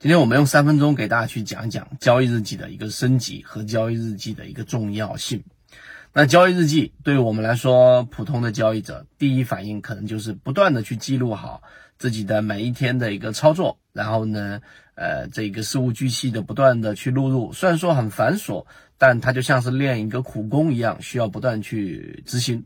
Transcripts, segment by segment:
今天我们用三分钟给大家去讲一讲交易日记的一个升级和交易日记的一个重要性。那交易日记对于我们来说，普通的交易者，第一反应可能就是不断的去记录好自己的每一天的一个操作，然后呢，呃，这个事无巨细的不断的去录入。虽然说很繁琐，但它就像是练一个苦功一样，需要不断去执行。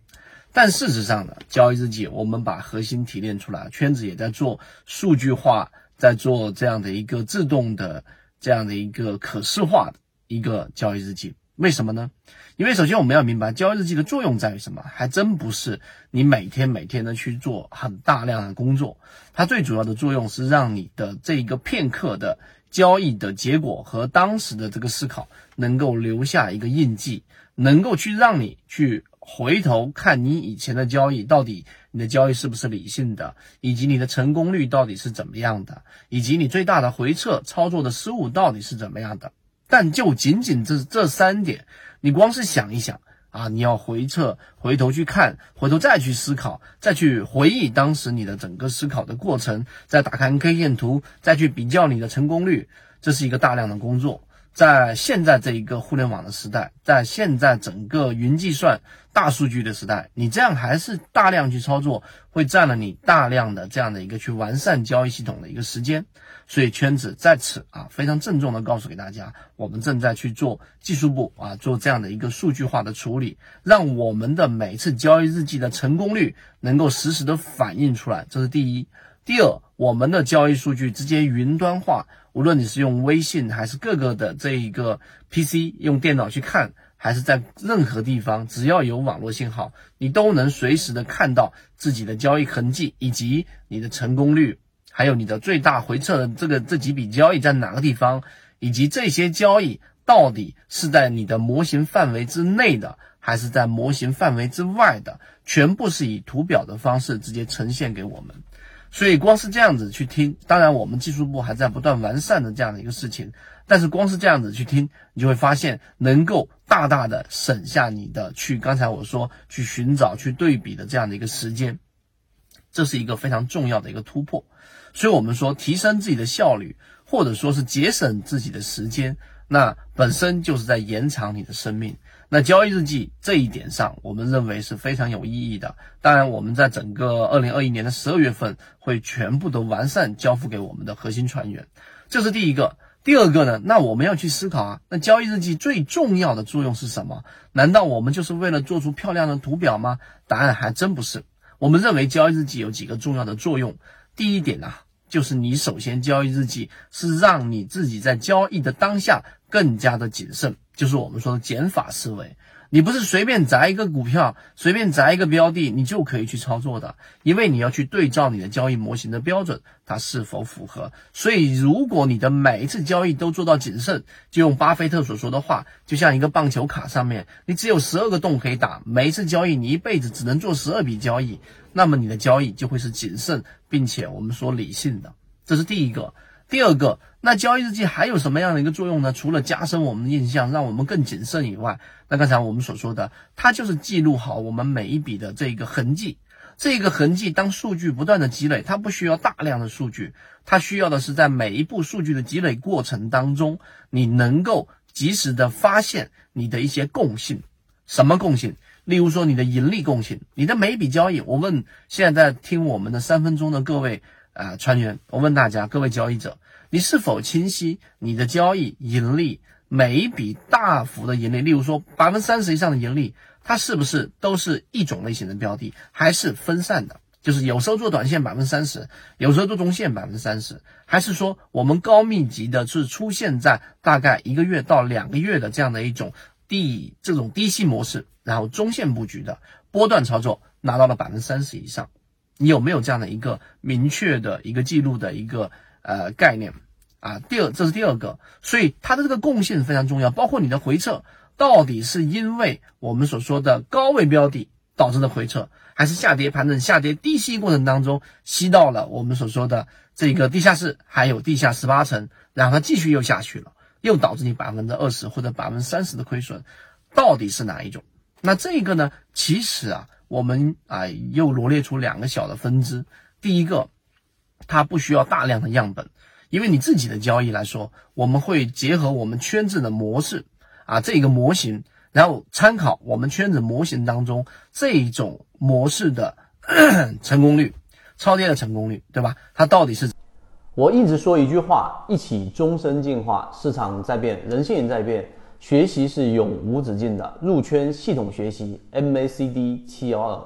但事实上呢，交易日记我们把核心提炼出来，圈子也在做数据化。在做这样的一个自动的这样的一个可视化的一个交易日记，为什么呢？因为首先我们要明白，交易日记的作用在于什么？还真不是你每天每天的去做很大量的工作，它最主要的作用是让你的这一个片刻的交易的结果和当时的这个思考能够留下一个印记，能够去让你去。回头看你以前的交易，到底你的交易是不是理性的，以及你的成功率到底是怎么样的，以及你最大的回撤操作的失误到底是怎么样的。但就仅仅这这三点，你光是想一想啊，你要回撤，回头去看，回头再去思考，再去回忆当时你的整个思考的过程，再打开 K 线图，再去比较你的成功率，这是一个大量的工作。在现在这一个互联网的时代，在现在整个云计算、大数据的时代，你这样还是大量去操作，会占了你大量的这样的一个去完善交易系统的一个时间。所以圈子在此啊，非常郑重的告诉给大家，我们正在去做技术部啊，做这样的一个数据化的处理，让我们的每次交易日记的成功率能够实时的反映出来。这是第一。第二，我们的交易数据直接云端化，无论你是用微信还是各个的这一个 PC 用电脑去看，还是在任何地方，只要有网络信号，你都能随时的看到自己的交易痕迹，以及你的成功率，还有你的最大回撤的这个这几笔交易在哪个地方，以及这些交易到底是在你的模型范围之内的，还是在模型范围之外的，全部是以图表的方式直接呈现给我们。所以光是这样子去听，当然我们技术部还在不断完善的这样的一个事情，但是光是这样子去听，你就会发现能够大大的省下你的去刚才我说去寻找、去对比的这样的一个时间，这是一个非常重要的一个突破。所以我们说提升自己的效率，或者说是节省自己的时间，那本身就是在延长你的生命。那交易日记这一点上，我们认为是非常有意义的。当然，我们在整个二零二一年的十二月份会全部都完善交付给我们的核心船员，这是第一个。第二个呢？那我们要去思考啊，那交易日记最重要的作用是什么？难道我们就是为了做出漂亮的图表吗？答案还真不是。我们认为交易日记有几个重要的作用。第一点啊，就是你首先交易日记是让你自己在交易的当下更加的谨慎。就是我们说的减法思维，你不是随便砸一个股票，随便砸一个标的，你就可以去操作的，因为你要去对照你的交易模型的标准，它是否符合。所以，如果你的每一次交易都做到谨慎，就用巴菲特所说的话，就像一个棒球卡上面，你只有十二个洞可以打，每一次交易你一辈子只能做十二笔交易，那么你的交易就会是谨慎，并且我们说理性的，这是第一个。第二个，那交易日记还有什么样的一个作用呢？除了加深我们的印象，让我们更谨慎以外，那刚才我们所说的，它就是记录好我们每一笔的这个痕迹。这个痕迹当数据不断的积累，它不需要大量的数据，它需要的是在每一步数据的积累过程当中，你能够及时的发现你的一些共性。什么共性？例如说你的盈利共性，你的每一笔交易。我问现在在听我们的三分钟的各位。啊，船员，我问大家，各位交易者，你是否清晰你的交易盈利每一笔大幅的盈利，例如说百分之三十以上的盈利，它是不是都是一种类型的标的，还是分散的？就是有时候做短线百分之三十，有时候做中线百分之三十，还是说我们高密集的是出现在大概一个月到两个月的这样的一种低这种低息模式，然后中线布局的波段操作拿到了百分之三十以上？你有没有这样的一个明确的一个记录的一个呃概念啊？第二，这是第二个，所以它的这个共性非常重要。包括你的回撤，到底是因为我们所说的高位标的导致的回撤，还是下跌盘整、下跌低吸过程当中吸到了我们所说的这个地下室，还有地下十八层，然后它继续又下去了，又导致你百分之二十或者百分之三十的亏损，到底是哪一种？那这个呢？其实啊。我们啊又罗列出两个小的分支，第一个，它不需要大量的样本，因为你自己的交易来说，我们会结合我们圈子的模式啊，这个模型，然后参考我们圈子模型当中这种模式的 成功率、超跌的成功率，对吧？它到底是？我一直说一句话：一起终身进化。市场在变，人性也在变，学习是永无止境的。入圈系统学习，MACD 七幺二，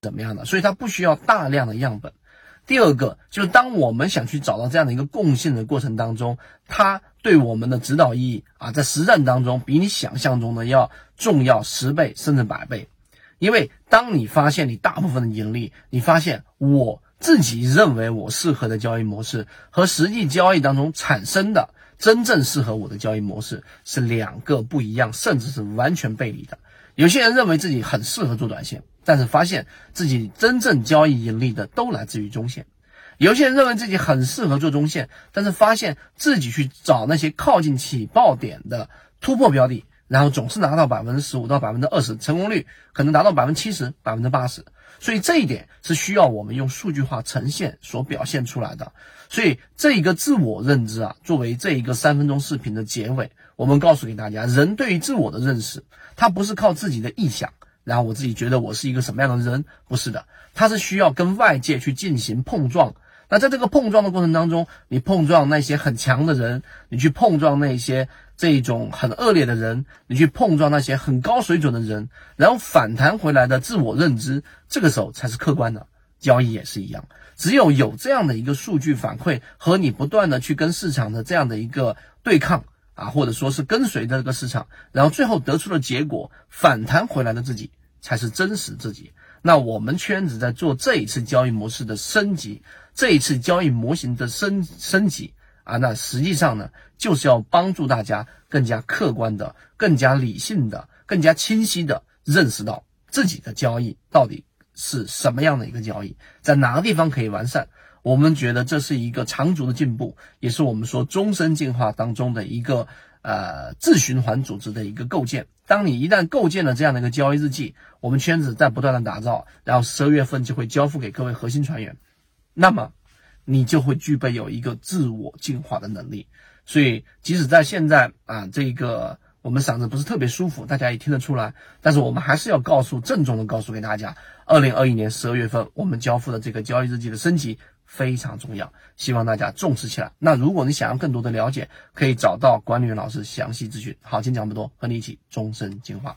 怎么样的？所以它不需要大量的样本。第二个就是当我们想去找到这样的一个共性的过程当中，它对我们的指导意义啊，在实战当中比你想象中的要重要十倍甚至百倍。因为当你发现你大部分的盈利，你发现我。自己认为我适合的交易模式和实际交易当中产生的真正适合我的交易模式是两个不一样，甚至是完全背离的。有些人认为自己很适合做短线，但是发现自己真正交易盈利的都来自于中线；有些人认为自己很适合做中线，但是发现自己去找那些靠近起爆点的突破标的，然后总是拿到百分之十五到百分之二十成功率，可能达到百分之七十、百分之八十。所以这一点是需要我们用数据化呈现所表现出来的。所以这一个自我认知啊，作为这一个三分钟视频的结尾，我们告诉给大家，人对于自我的认识，他不是靠自己的臆想，然后我自己觉得我是一个什么样的人，不是的，他是需要跟外界去进行碰撞。那在这个碰撞的过程当中，你碰撞那些很强的人，你去碰撞那些这种很恶劣的人，你去碰撞那些很高水准的人，然后反弹回来的自我认知，这个时候才是客观的。交易也是一样，只有有这样的一个数据反馈和你不断的去跟市场的这样的一个对抗啊，或者说是跟随着这个市场，然后最后得出的结果反弹回来的自己才是真实自己。那我们圈子在做这一次交易模式的升级，这一次交易模型的升升级啊，那实际上呢，就是要帮助大家更加客观的、更加理性的、更加清晰的认识到自己的交易到底是什么样的一个交易，在哪个地方可以完善。我们觉得这是一个长足的进步，也是我们说终身进化当中的一个。呃，自循环组织的一个构建。当你一旦构建了这样的一个交易日记，我们圈子在不断的打造，然后十二月份就会交付给各位核心船员，那么你就会具备有一个自我进化的能力。所以，即使在现在啊，这个我们嗓子不是特别舒服，大家也听得出来，但是我们还是要告诉，郑重的告诉给大家，二零二一年十二月份我们交付的这个交易日记的升级。非常重要，希望大家重视起来。那如果你想要更多的了解，可以找到管理员老师详细咨询。好，今天讲不多，和你一起终身进化。